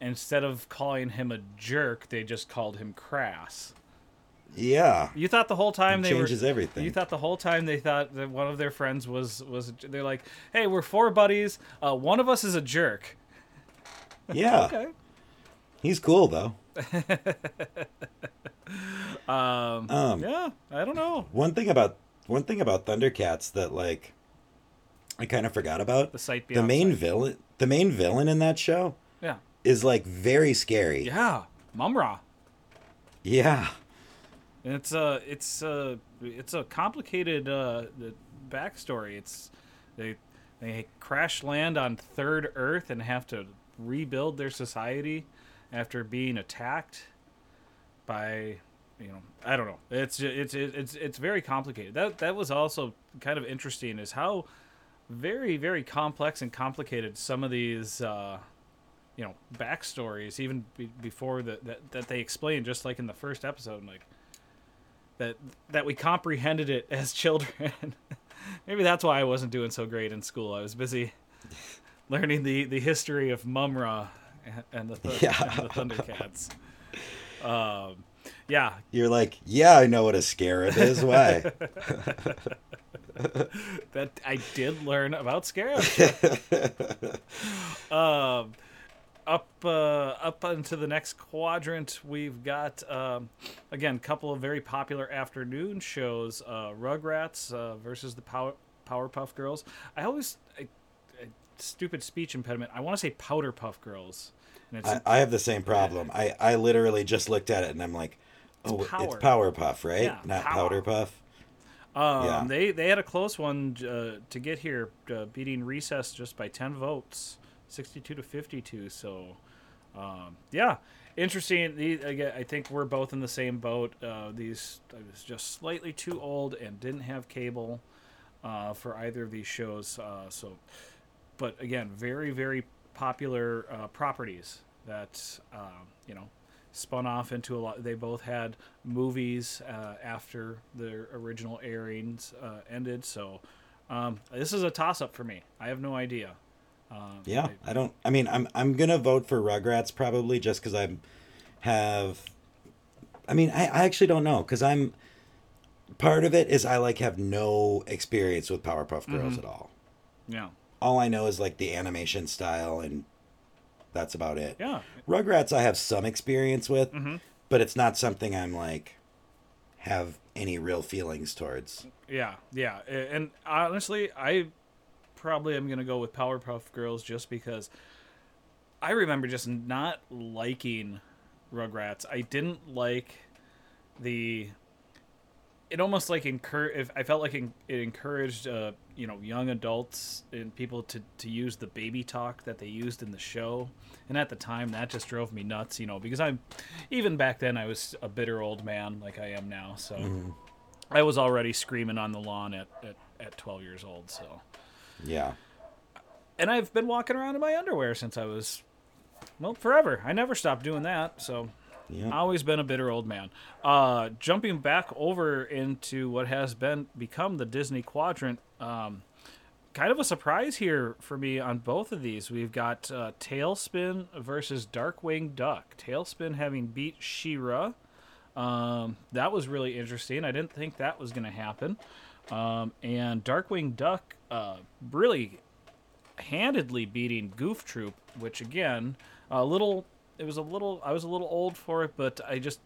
[SPEAKER 1] instead of calling him a jerk, they just called him crass.
[SPEAKER 2] Yeah,
[SPEAKER 1] You thought the whole time
[SPEAKER 2] It
[SPEAKER 1] they were
[SPEAKER 2] changes everything.
[SPEAKER 1] You thought the whole time they thought that one of their friends was was they're like, hey, we're four buddies. Uh, one of us is a jerk.
[SPEAKER 2] yeah.
[SPEAKER 1] Okay.
[SPEAKER 2] He's cool though.
[SPEAKER 1] Um,
[SPEAKER 2] Um,
[SPEAKER 1] yeah, I don't know.
[SPEAKER 2] One thing about one thing about Thundercats that like I kind of forgot about
[SPEAKER 1] The sight
[SPEAKER 2] the main
[SPEAKER 1] sight.
[SPEAKER 2] villain. The main villain in that show
[SPEAKER 1] Yeah.
[SPEAKER 2] is like very scary.
[SPEAKER 1] Yeah. Mumm-Ra.
[SPEAKER 2] Yeah.
[SPEAKER 1] And it's a it's a it's a complicated uh, backstory. It's they they crash land on third Earth and have to rebuild their society after being attacked by you know I don't know. It's it's it's it's very complicated. That that was also kind of interesting is how very very complex and complicated some of these uh, you know backstories even be, before the, that that they explained just like in the first episode like that that we comprehended it as children. Maybe that's why I wasn't doing so great in school. I was busy learning the, the history of Mumm-Ra and, and the th-
[SPEAKER 2] Yeah.
[SPEAKER 1] and the Thundercats. Um, yeah,
[SPEAKER 2] You're like, yeah, I know what a scarab is. Why?
[SPEAKER 1] that I did learn about scarabs. um, up uh, up into the next quadrant, we've got um, again a couple of very popular afternoon shows: uh, Rugrats uh, versus the Power Powerpuff Girls. I always I, I, stupid speech impediment. I want to say Powderpuff Girls, and it's
[SPEAKER 2] I, I have the same problem. I, I literally just looked at it and I'm like, oh, it's,
[SPEAKER 1] power.
[SPEAKER 2] Powerpuff, right?
[SPEAKER 1] Yeah,
[SPEAKER 2] Not
[SPEAKER 1] power.
[SPEAKER 2] Powder Puff.
[SPEAKER 1] Um,
[SPEAKER 2] Yeah.
[SPEAKER 1] They they had a close one uh, to get here, uh, beating Recess just by ten votes, sixty-two to fifty-two. So, um, yeah, interesting. Again, I think we're both in the same boat. Uh, these I was just slightly too old and didn't have cable uh, for either of these shows. Uh, so, but again, very very popular uh, properties that um, you know spun off into a lot. They both had movies uh, after their original airings uh, ended. So um, this is a toss up for me. I have no idea. Um,
[SPEAKER 2] Yeah,
[SPEAKER 1] I-
[SPEAKER 2] I don't. I mean, I'm I'm gonna vote for Rugrats probably just because I have. I mean, I, I actually don't know because I'm. Part of it is I like have no experience with Powerpuff Girls at all.
[SPEAKER 1] yeah,
[SPEAKER 2] All I know is like the animation style and that's about it.
[SPEAKER 1] yeah,
[SPEAKER 2] Rugrats I have some experience with,
[SPEAKER 1] Mhm.
[SPEAKER 2] but it's not something I'm like have any real feelings towards.
[SPEAKER 1] yeah, yeah. And honestly, I probably am gonna go with Powerpuff Girls just because I remember just not liking Rugrats. I didn't like the. It almost like encourage. If I felt like it encouraged, uh, you know, young adults and people to to use the baby talk that they used in the show, and at the time that just drove me nuts. You know, because I'm, even back then I was a bitter old man like I am now. So I was already screaming on the lawn at at, at 12 years old. So
[SPEAKER 2] Yeah.
[SPEAKER 1] and I've been walking around in my underwear since I was, well, forever. I never stopped doing that. So Always been a bitter old man. Uh, jumping back over into what has been become the Disney Quadrant. Um, kind of a surprise here for me on both of these. We've got uh, TaleSpin versus Darkwing Duck. TaleSpin having beat She-Ra. Um, that was really interesting. I didn't think that was going to happen. Um, and Darkwing Duck uh, really handedly beating Goof Troop, which again, a little. It was a little. I was a little old for it, but I just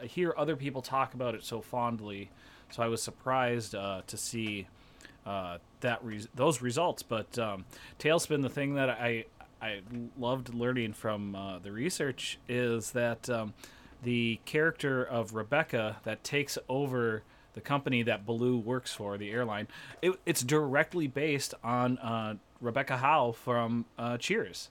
[SPEAKER 1] I hear other people talk about it so fondly, so I was surprised uh, to see uh, that res- those results. But um, TaleSpin, the thing that I I loved learning from uh, the research is that um, the character of Rebecca that takes over the company that Baloo works for, the airline, it, it's directly based on uh, Rebecca Howe from uh, Cheers.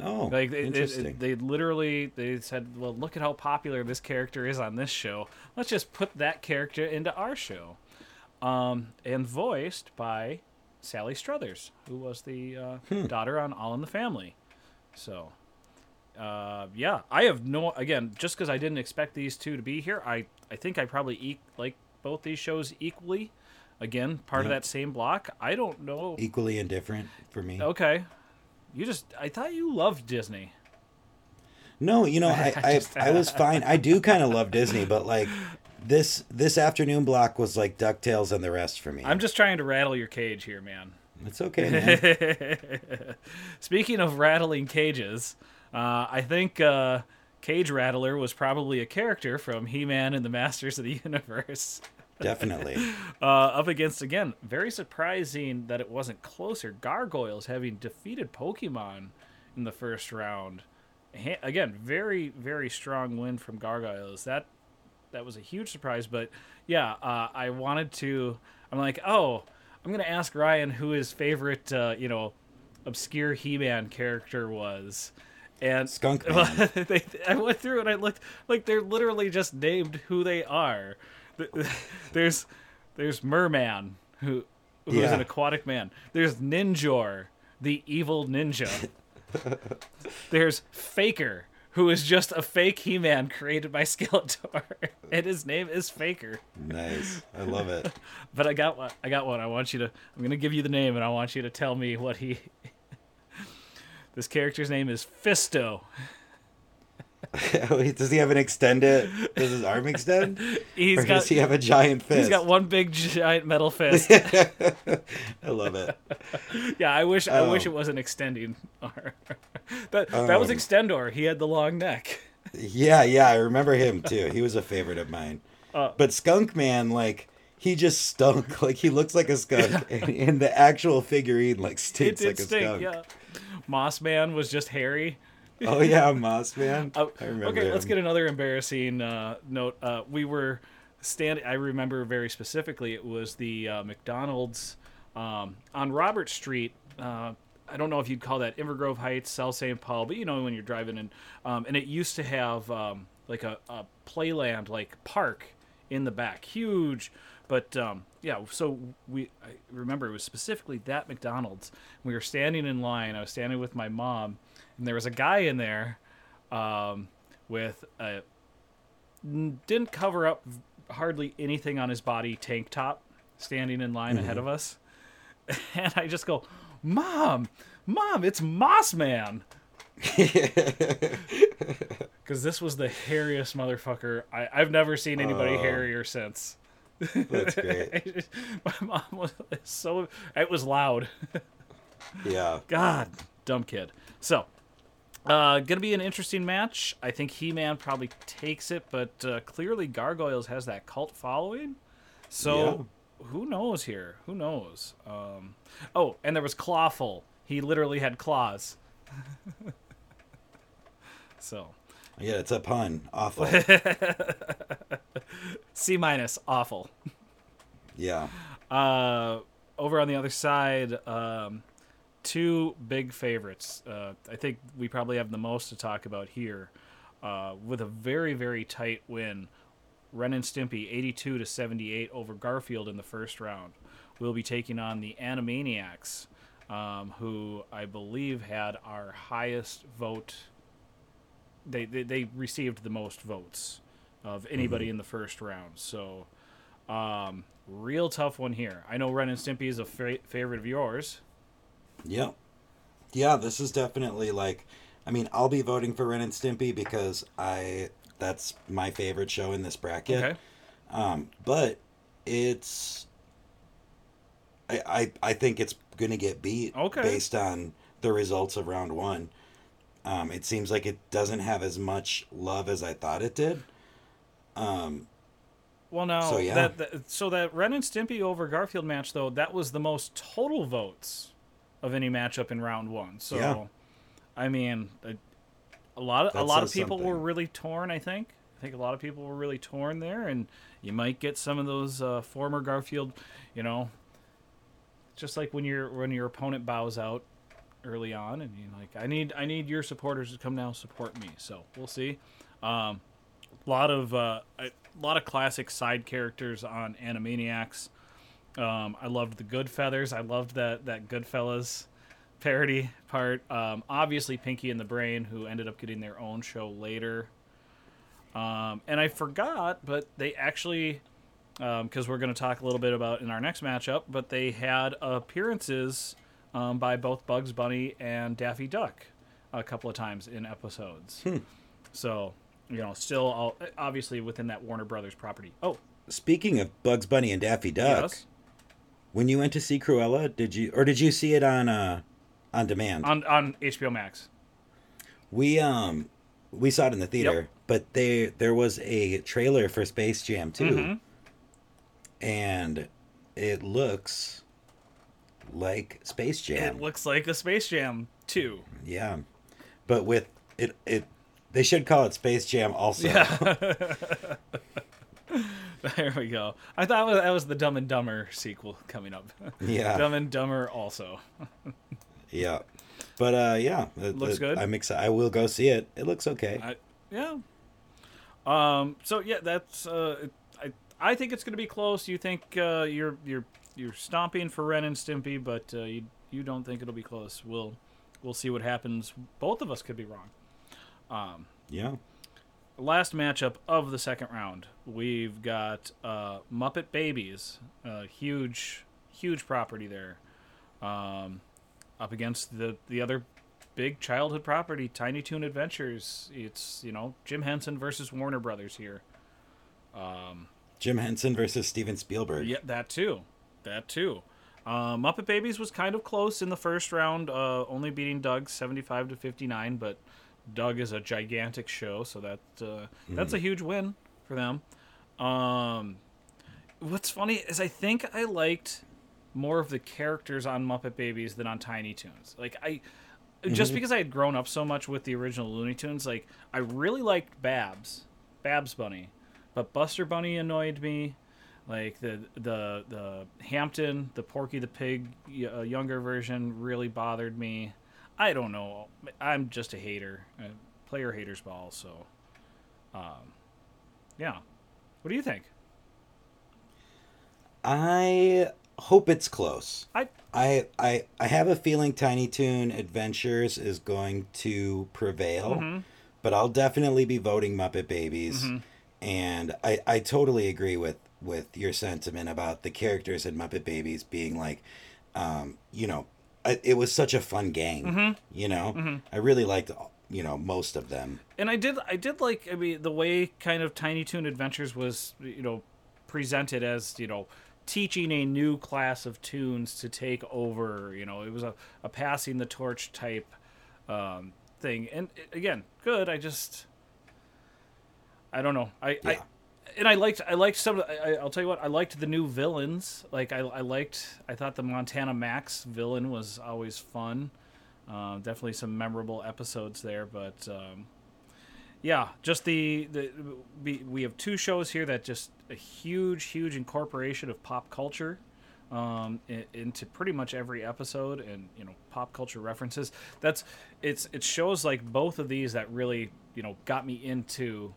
[SPEAKER 2] Oh,
[SPEAKER 1] Like it,
[SPEAKER 2] interesting.
[SPEAKER 1] it, they literally they said, "Well, look at how popular this character is on this show. Let's just put that character into our show." Um, and voiced by Sally Struthers, who was the uh,
[SPEAKER 2] Hmm.
[SPEAKER 1] daughter on All in the Family. So, uh, yeah, I have no again just because I didn't expect these two to be here. I I think I probably e- like both these shows equally. Again, part of that same block. I don't know.
[SPEAKER 2] Equally indifferent for me.
[SPEAKER 1] Okay, you just I thought you loved Disney.
[SPEAKER 2] No, you know, I, I,
[SPEAKER 1] just-
[SPEAKER 2] I was fine. I do kind of love Disney, but like this this afternoon block was like Ducktales and the rest for me.
[SPEAKER 1] I'm just trying to rattle your cage here, man.
[SPEAKER 2] it's okay, man.
[SPEAKER 1] Speaking of rattling cages, uh, I think uh, Cage Rattler was probably a character from He-Man and the Masters of the Universe.
[SPEAKER 2] Definitely.
[SPEAKER 1] Uh, up against again, very surprising that it wasn't closer. Gargoyles having defeated Pokemon in the first round. Ha- again, very very strong win from Gargoyles. That that was a huge surprise. But yeah, uh, I wanted to. I'm like, oh, I'm gonna ask Ryan who his favorite, uh, you know, obscure He-Man character was. And
[SPEAKER 2] Skunk Man.
[SPEAKER 1] they, I went through and I looked like they're literally just named who they are. Th- There's there's Merman who who is
[SPEAKER 2] Yeah.
[SPEAKER 1] an aquatic man. There's Ninjor, the evil ninja. there's Faker, who is just a fake He-Man created by Skeletor, and his name is Faker.
[SPEAKER 2] Nice. I love it.
[SPEAKER 1] But I got one. I got one. I want you to. I'm gonna give you the name, and I want you to tell me what he. this character's name is Fisto.
[SPEAKER 2] Does he have an extended? Does his arm extend?
[SPEAKER 1] He's
[SPEAKER 2] or
[SPEAKER 1] got.
[SPEAKER 2] does he have a giant fist?
[SPEAKER 1] He's got one big giant metal fist.
[SPEAKER 2] I love it.
[SPEAKER 1] yeah, I wish. I wish
[SPEAKER 2] Oh.
[SPEAKER 1] it wasn't extending. arm. that that was
[SPEAKER 2] Um.
[SPEAKER 1] Extendor. He had the long neck.
[SPEAKER 2] Yeah, yeah, I remember him too. He was a favorite of mine.
[SPEAKER 1] Uh,
[SPEAKER 2] but Skunk Man, like, he just stunk. Like he looks like a skunk, and, and the actual figurine like stinks like a
[SPEAKER 1] stink.
[SPEAKER 2] skunk.
[SPEAKER 1] Yeah. Moss Man was just hairy.
[SPEAKER 2] Oh yeah, Moss Man. I remember.
[SPEAKER 1] okay, let's get another embarrassing uh, note. Uh, we were standing. I remember very specifically. It was the uh, McDonald's um, on Robert Street. Uh, I don't know if you'd call that Inver Grove Heights, South St. Paul, but you know when you're driving in, um, and it used to have um, like a, a playland, like park in the back, huge. But um, yeah, so we I remember it was specifically that McDonald's. We were standing in line. I was standing with my mom, and there was a guy in there um, with a didn't cover up hardly anything on his body tank top standing in line ahead of us and i just go mom mom it's moss man because this was the hairiest motherfucker I, i've never seen anybody
[SPEAKER 2] Oh.
[SPEAKER 1] hairier since
[SPEAKER 2] That's great.
[SPEAKER 1] my mom was so it was loud
[SPEAKER 2] Yeah.
[SPEAKER 1] God, dumb kid. So, uh, gonna be an interesting match. I think He-Man probably takes it, but uh, clearly Gargoyles has that cult following. So, who knows here? Who knows? Um, oh, and there was Clawful. He literally had claws. so,
[SPEAKER 2] Yeah, it's a pun. Awful.
[SPEAKER 1] C minus, awful.
[SPEAKER 2] Yeah.
[SPEAKER 1] Uh, over on the other side, um, two big favorites. Uh, I think we probably have the most to talk about here, uh, with a very very tight win. Ren and Stimpy, 82 to 78 over Garfield in the first round. We'll be taking on the Animaniacs, um, who I believe had our highest vote. They, they, they received the most votes of anybody in the first round. So, um, real tough one here. I know Ren and Stimpy is a fa- favorite of yours.
[SPEAKER 2] Yep. Yeah, this is definitely like I mean, I'll be voting for Ren and Stimpy because I that's my favorite show in this bracket.
[SPEAKER 1] Okay.
[SPEAKER 2] Um, but it's I, I I think it's gonna get beat
[SPEAKER 1] Okay.
[SPEAKER 2] based on the results of round one. Um, it seems like it doesn't have as much love as I thought it did. Um,
[SPEAKER 1] Well, now
[SPEAKER 2] So, yeah.
[SPEAKER 1] that, that so that Ren and Stimpy over Garfield match though that was the most total votes of any matchup in round one. So,
[SPEAKER 2] Yeah.
[SPEAKER 1] I mean, a, a lot of a lot of people were really torn. I think I think a lot of people were really torn there, and you might get some of those uh, former Garfield, you know, just like when your when your opponent bows out early on, and you're like, I need I need your supporters to come now support me. So we'll see. Um, a lot of uh, a lot of classic side characters on Animaniacs. Um, I loved the Good Feathers. I loved that that Goodfellas parody part. Um, obviously, Pinky and the Brain, who ended up getting their own show later. Um, and I forgot, but they actually, because we're going to talk a little bit about in our next matchup, but they had appearances um, by both Bugs Bunny and Daffy Duck a couple of times in episodes. So, you know, still all, obviously within that Warner Brothers property. Oh,
[SPEAKER 2] speaking of Bugs Bunny and Daffy Duck,
[SPEAKER 1] yes.
[SPEAKER 2] When you went to see Cruella, did you or did you see it on uh on demand?
[SPEAKER 1] On on HBO Max.
[SPEAKER 2] We um we saw it in the theater,
[SPEAKER 1] Yep.
[SPEAKER 2] but they there was a trailer for Space Jam 2
[SPEAKER 1] Mhm.
[SPEAKER 2] and it looks like Space Jam.
[SPEAKER 1] It looks like a Space Jam 2.
[SPEAKER 2] yeah. But with it it they should call it Space Jam also.
[SPEAKER 1] There we go. I thought that was- the Dumb and Dumber sequel coming up.
[SPEAKER 2] Yeah.
[SPEAKER 1] Dumb and Dumber also.
[SPEAKER 2] Yeah. But uh yeah, it-
[SPEAKER 1] Looks
[SPEAKER 2] it-
[SPEAKER 1] good?
[SPEAKER 2] I'm excited. I will go see it. It looks okay.
[SPEAKER 1] I, yeah. Um. So yeah, that's. Uh, I I think it's going to be close. You think uh, you're you're you're stomping for Ren and Stimpy, but uh, you you don't think it'll be close. We'll we'll see what happens. Both of us could be wrong. Um.
[SPEAKER 2] yeah.
[SPEAKER 1] last matchup of the second round, we've got uh, Muppet Babies, a huge, huge property there, um, up against the the other big childhood property, Tiny Toon Adventures. It's you know Jim Henson versus Warner Brothers here. Um,
[SPEAKER 2] Jim Henson versus Steven Spielberg.
[SPEAKER 1] yeah, that too, that too. Uh, Muppet Babies was kind of close in the first round, uh, only beating Doug seventy-five to fifty-nine. But Doug is a gigantic show, so that uh, that's a huge win for them. Um, what's funny is I think I liked more of the characters on Muppet Babies than on Tiny Toons. Like I, just because I had grown up so much with the original Looney Tunes, like I really liked Babs, Babs Bunny, but Buster Bunny annoyed me. Like the the the Hamton, the Porky the Pig y- uh, younger version really bothered me. I don't know. I'm just a hater, uh, player haters ball. So, um, yeah. What do you think?
[SPEAKER 2] I hope it's close.
[SPEAKER 1] I
[SPEAKER 2] I I I have a feeling Tiny Toon Adventures is going to prevail,
[SPEAKER 1] Mm-hmm.
[SPEAKER 2] but I'll definitely be voting Muppet Babies.
[SPEAKER 1] Mm-hmm.
[SPEAKER 2] And I I totally agree with with your sentiment about the characters in Muppet Babies being like, um, you know, it was such a fun gang.
[SPEAKER 1] Mm-hmm.
[SPEAKER 2] You know, I really liked you know most of them.
[SPEAKER 1] and I did I did like I mean the way kind of Tiny Toon Adventures was you know presented as you know teaching a new class of tunes to take over you know it was a, a passing the torch type um, thing and again good I just I don't know I, I
[SPEAKER 2] Yeah.
[SPEAKER 1] and I liked I liked some of the, I, I'll tell you what I liked the new villains like I, I liked I thought the Montana Max villain was always fun uh, definitely some memorable episodes there but um, yeah, just the the we, we have two shows here that just a huge huge incorporation of pop culture um, i- into pretty much every episode and you know pop culture references. That's it's it shows like both of these that really you know got me into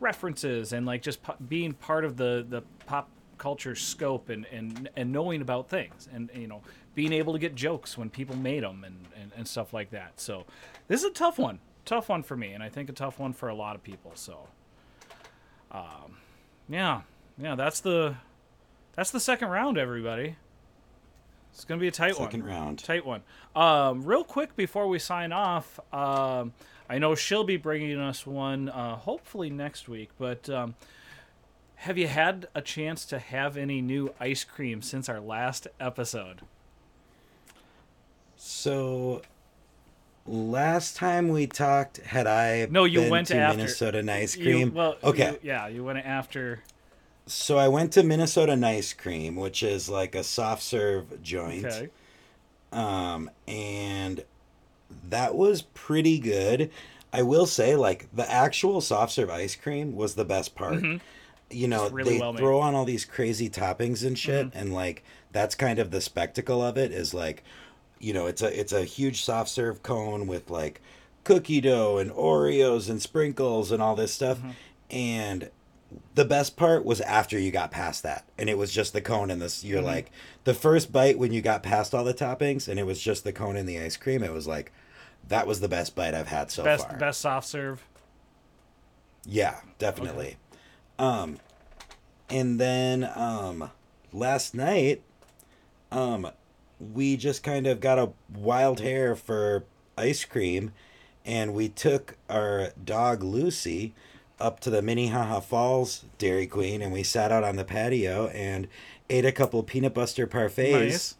[SPEAKER 1] references and like just po- being part of the the pop culture scope and, and and knowing about things and you know being able to get jokes when people made them and, and, and stuff like that. So this is a tough one, tough one for me, and I think a tough one for a lot of people. So, um, yeah, yeah, that's the that's the second round, everybody. It's gonna be a tight one.
[SPEAKER 2] Second round.
[SPEAKER 1] Tight one. Um, real quick before we sign off, um, I know she'll be bringing us one uh, hopefully next week. But um, have you had a chance to have any new ice cream since our last episode?
[SPEAKER 2] So last time we talked, had I
[SPEAKER 1] No, you went
[SPEAKER 2] to
[SPEAKER 1] after.
[SPEAKER 2] Minnesota Nice
[SPEAKER 1] You-
[SPEAKER 2] Cream?
[SPEAKER 1] well,
[SPEAKER 2] okay.
[SPEAKER 1] you- yeah, you went after.
[SPEAKER 2] So I went to Minnesota Nice Cream, which is like a soft serve joint.
[SPEAKER 1] Okay.
[SPEAKER 2] Um, and that was pretty good. I will say, like the actual soft serve ice cream was the best part. You know,
[SPEAKER 1] really
[SPEAKER 2] they
[SPEAKER 1] well
[SPEAKER 2] throw on all these crazy toppings and shit, and like that's kind of the spectacle of it. Is like, you know, it's a it's a huge soft serve cone with like cookie dough and Oreos and sprinkles and all this stuff, and the best part was after you got past that and it was just the cone and this you're like the first bite when you got past all the toppings and it was just the cone and the ice cream it was like that was the best bite i've had so
[SPEAKER 1] Best
[SPEAKER 2] far.
[SPEAKER 1] best soft serve.
[SPEAKER 2] yeah definitely. Um and then um last night um we just kind of got a wild hair for ice cream and we took our dog lucy up to the minnehaha falls dairy queen and we sat out on the patio and ate a couple peanut butter parfaits
[SPEAKER 1] Nice.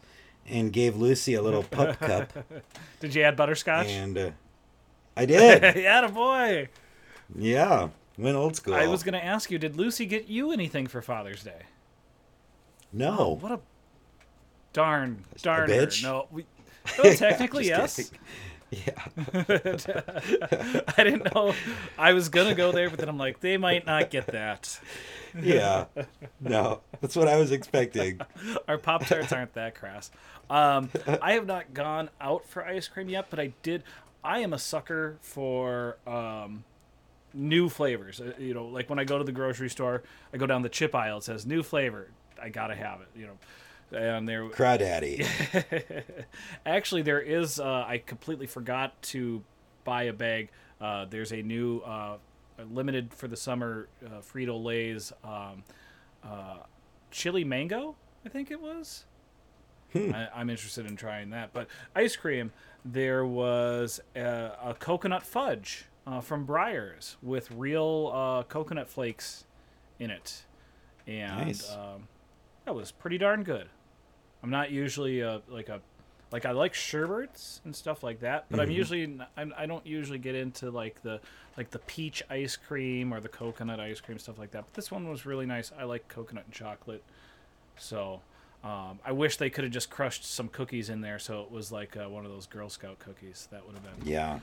[SPEAKER 2] and gave lucy a little pup cup
[SPEAKER 1] Did you add butterscotch?
[SPEAKER 2] and uh, i did
[SPEAKER 1] yeah, a boy.
[SPEAKER 2] yeah went old school
[SPEAKER 1] I was gonna ask you, did Lucy get you anything for Father's Day?
[SPEAKER 2] no
[SPEAKER 1] What a darn darn
[SPEAKER 2] bitch?
[SPEAKER 1] No, we, oh, technically yes.
[SPEAKER 2] Yeah.
[SPEAKER 1] I didn't know I was gonna go there, but then I'm like, they might not get that.
[SPEAKER 2] Yeah. No, that's what I was expecting.
[SPEAKER 1] Our Pop Tarts aren't that crass. Um, I have not gone out for ice cream yet, but I did. I am a sucker for um, new flavors. Uh, You know, like when I go to the grocery store, I go down the chip aisle. It says new flavor. I gotta have it. You know, and there.
[SPEAKER 2] Crawdaddy.
[SPEAKER 1] Actually, there is. Uh, I completely forgot to buy a bag. Uh, there's a new uh, limited for the summer uh, Frito Lay's um, uh, chili mango. I think it was. I, I'm interested in trying that. But ice cream, there was a, a coconut fudge uh, from Breyers with real uh, coconut flakes in it, and
[SPEAKER 2] Nice.
[SPEAKER 1] um, that was pretty darn good. I'm not usually a, like a like I like sherbets and stuff like that, but I'm usually I'm, I don't usually get into like the like the peach ice cream or the coconut ice cream stuff like that. But this one was really nice. I like coconut and chocolate, so um, I wish they could have just crushed some cookies in there, so it was like uh, one of those Girl Scout cookies. That would have been
[SPEAKER 2] Yeah.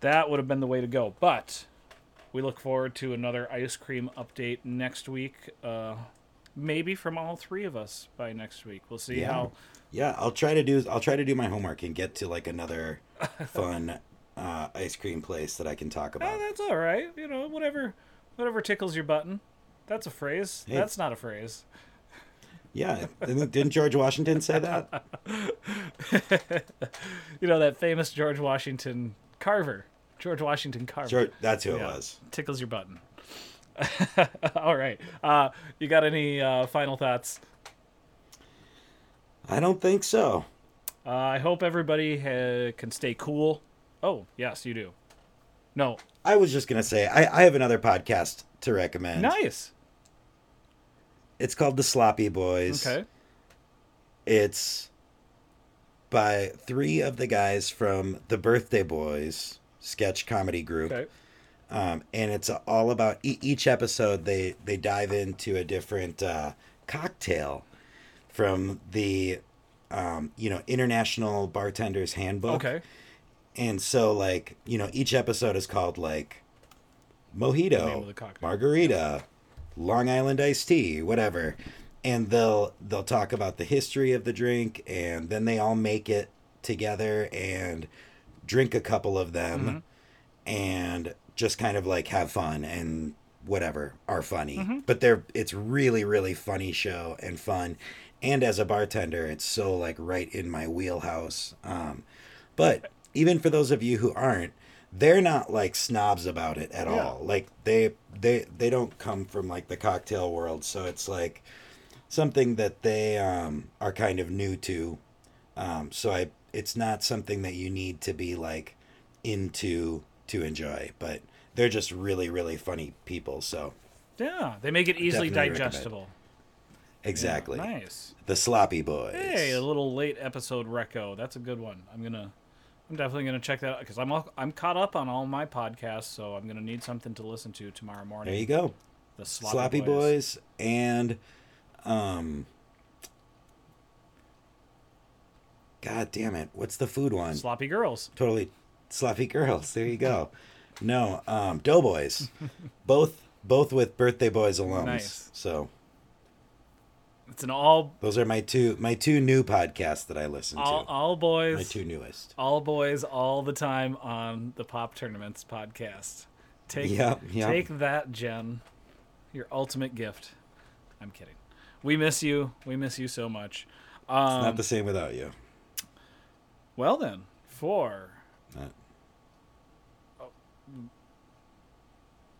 [SPEAKER 1] that would have been the way to go. But we look forward to another ice cream update next week. Uh, maybe from all three of us by next week. We'll see
[SPEAKER 2] Yeah.
[SPEAKER 1] how.
[SPEAKER 2] Yeah, I'll try to do I'll try to do my homework and get to like another fun uh, ice cream place that I can talk
[SPEAKER 1] Ah,
[SPEAKER 2] about.
[SPEAKER 1] that's all right. You know, whatever, whatever tickles your button. That's a phrase.
[SPEAKER 2] Hey.
[SPEAKER 1] That's not a phrase.
[SPEAKER 2] Yeah, didn't, George Washington say that?
[SPEAKER 1] You know that famous George Washington Carver. George Washington Carver.
[SPEAKER 2] George, that's who it was.
[SPEAKER 1] tickles your button. all right. Uh, you got any uh, final thoughts?
[SPEAKER 2] I don't think so.
[SPEAKER 1] Uh, I hope everybody ha- can stay cool. Oh, yes, you do. No,
[SPEAKER 2] I was just gonna say I, I have another podcast to recommend.
[SPEAKER 1] nice.
[SPEAKER 2] It's called The Sloppy Boys.
[SPEAKER 1] Okay.
[SPEAKER 2] It's by three of the guys from the Birthday Boys sketch comedy group.
[SPEAKER 1] Okay.
[SPEAKER 2] Um, and it's all about e- each episode they they dive into a different uh, cocktail from the um, you know international bartenders handbook.
[SPEAKER 1] Okay.
[SPEAKER 2] and so like you know each episode is called like
[SPEAKER 1] name of the
[SPEAKER 2] mojito margarita long island iced tea whatever. And they'll they'll talk about the history of the drink and then they all make it together and drink a couple of them.
[SPEAKER 1] Mm-hmm.
[SPEAKER 2] and just kind of like have fun and whatever are funny,
[SPEAKER 1] Mm-hmm.
[SPEAKER 2] but they're it's really really funny show and fun. And as a bartender, it's so like right in my wheelhouse. Um, but even for those of you who aren't, they're not like snobs about it at
[SPEAKER 1] Yeah.
[SPEAKER 2] all. Like they they they don't come from like the cocktail world, so it's like something that they um, are kind of new to. Um, so I it's not something that you need to be like into to enjoy, but they're just really really funny people. So
[SPEAKER 1] Yeah, they make it easily
[SPEAKER 2] Definitely recommend.
[SPEAKER 1] digestible.
[SPEAKER 2] exactly,
[SPEAKER 1] Yeah, nice.
[SPEAKER 2] the sloppy boys.
[SPEAKER 1] Hey, a little late episode reco. That's a good one. I'm gonna, I'm definitely gonna check that out because I'm all, I'm caught up on all my podcasts, so I'm gonna need something to listen to tomorrow morning.
[SPEAKER 2] there you go.
[SPEAKER 1] The sloppy,
[SPEAKER 2] Sloppy
[SPEAKER 1] boys.
[SPEAKER 2] boys. and um. God damn it! What's the food one?
[SPEAKER 1] sloppy girls.
[SPEAKER 2] totally sloppy girls. There you go. No, um, Doughboys, both both with Birthday Boys alums.
[SPEAKER 1] Nice.
[SPEAKER 2] So
[SPEAKER 1] It's an all
[SPEAKER 2] those are my two my two new podcasts that I listen
[SPEAKER 1] all,
[SPEAKER 2] to.
[SPEAKER 1] all boys,
[SPEAKER 2] my two newest.
[SPEAKER 1] all boys, all the time on the Pop Tournaments podcast. Take
[SPEAKER 2] Yep, yep.
[SPEAKER 1] take that, Jen. Your ultimate gift. I'm kidding. We miss you. We miss you so much. Um,
[SPEAKER 2] Not the same without you.
[SPEAKER 1] well then, for
[SPEAKER 2] that. Oh.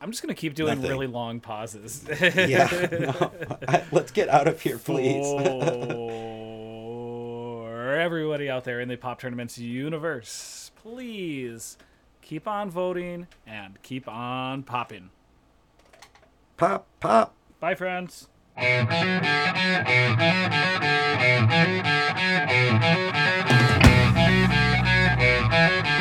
[SPEAKER 1] I'm just gonna keep doing
[SPEAKER 2] Nothing.
[SPEAKER 1] really long pauses.
[SPEAKER 2] yeah, no. I, let's get out of here, please.
[SPEAKER 1] For everybody out there in the pop tournaments universe, please keep on voting and keep on popping.
[SPEAKER 2] Pop, pop.
[SPEAKER 1] Bye, friends.
[SPEAKER 3] Thank you.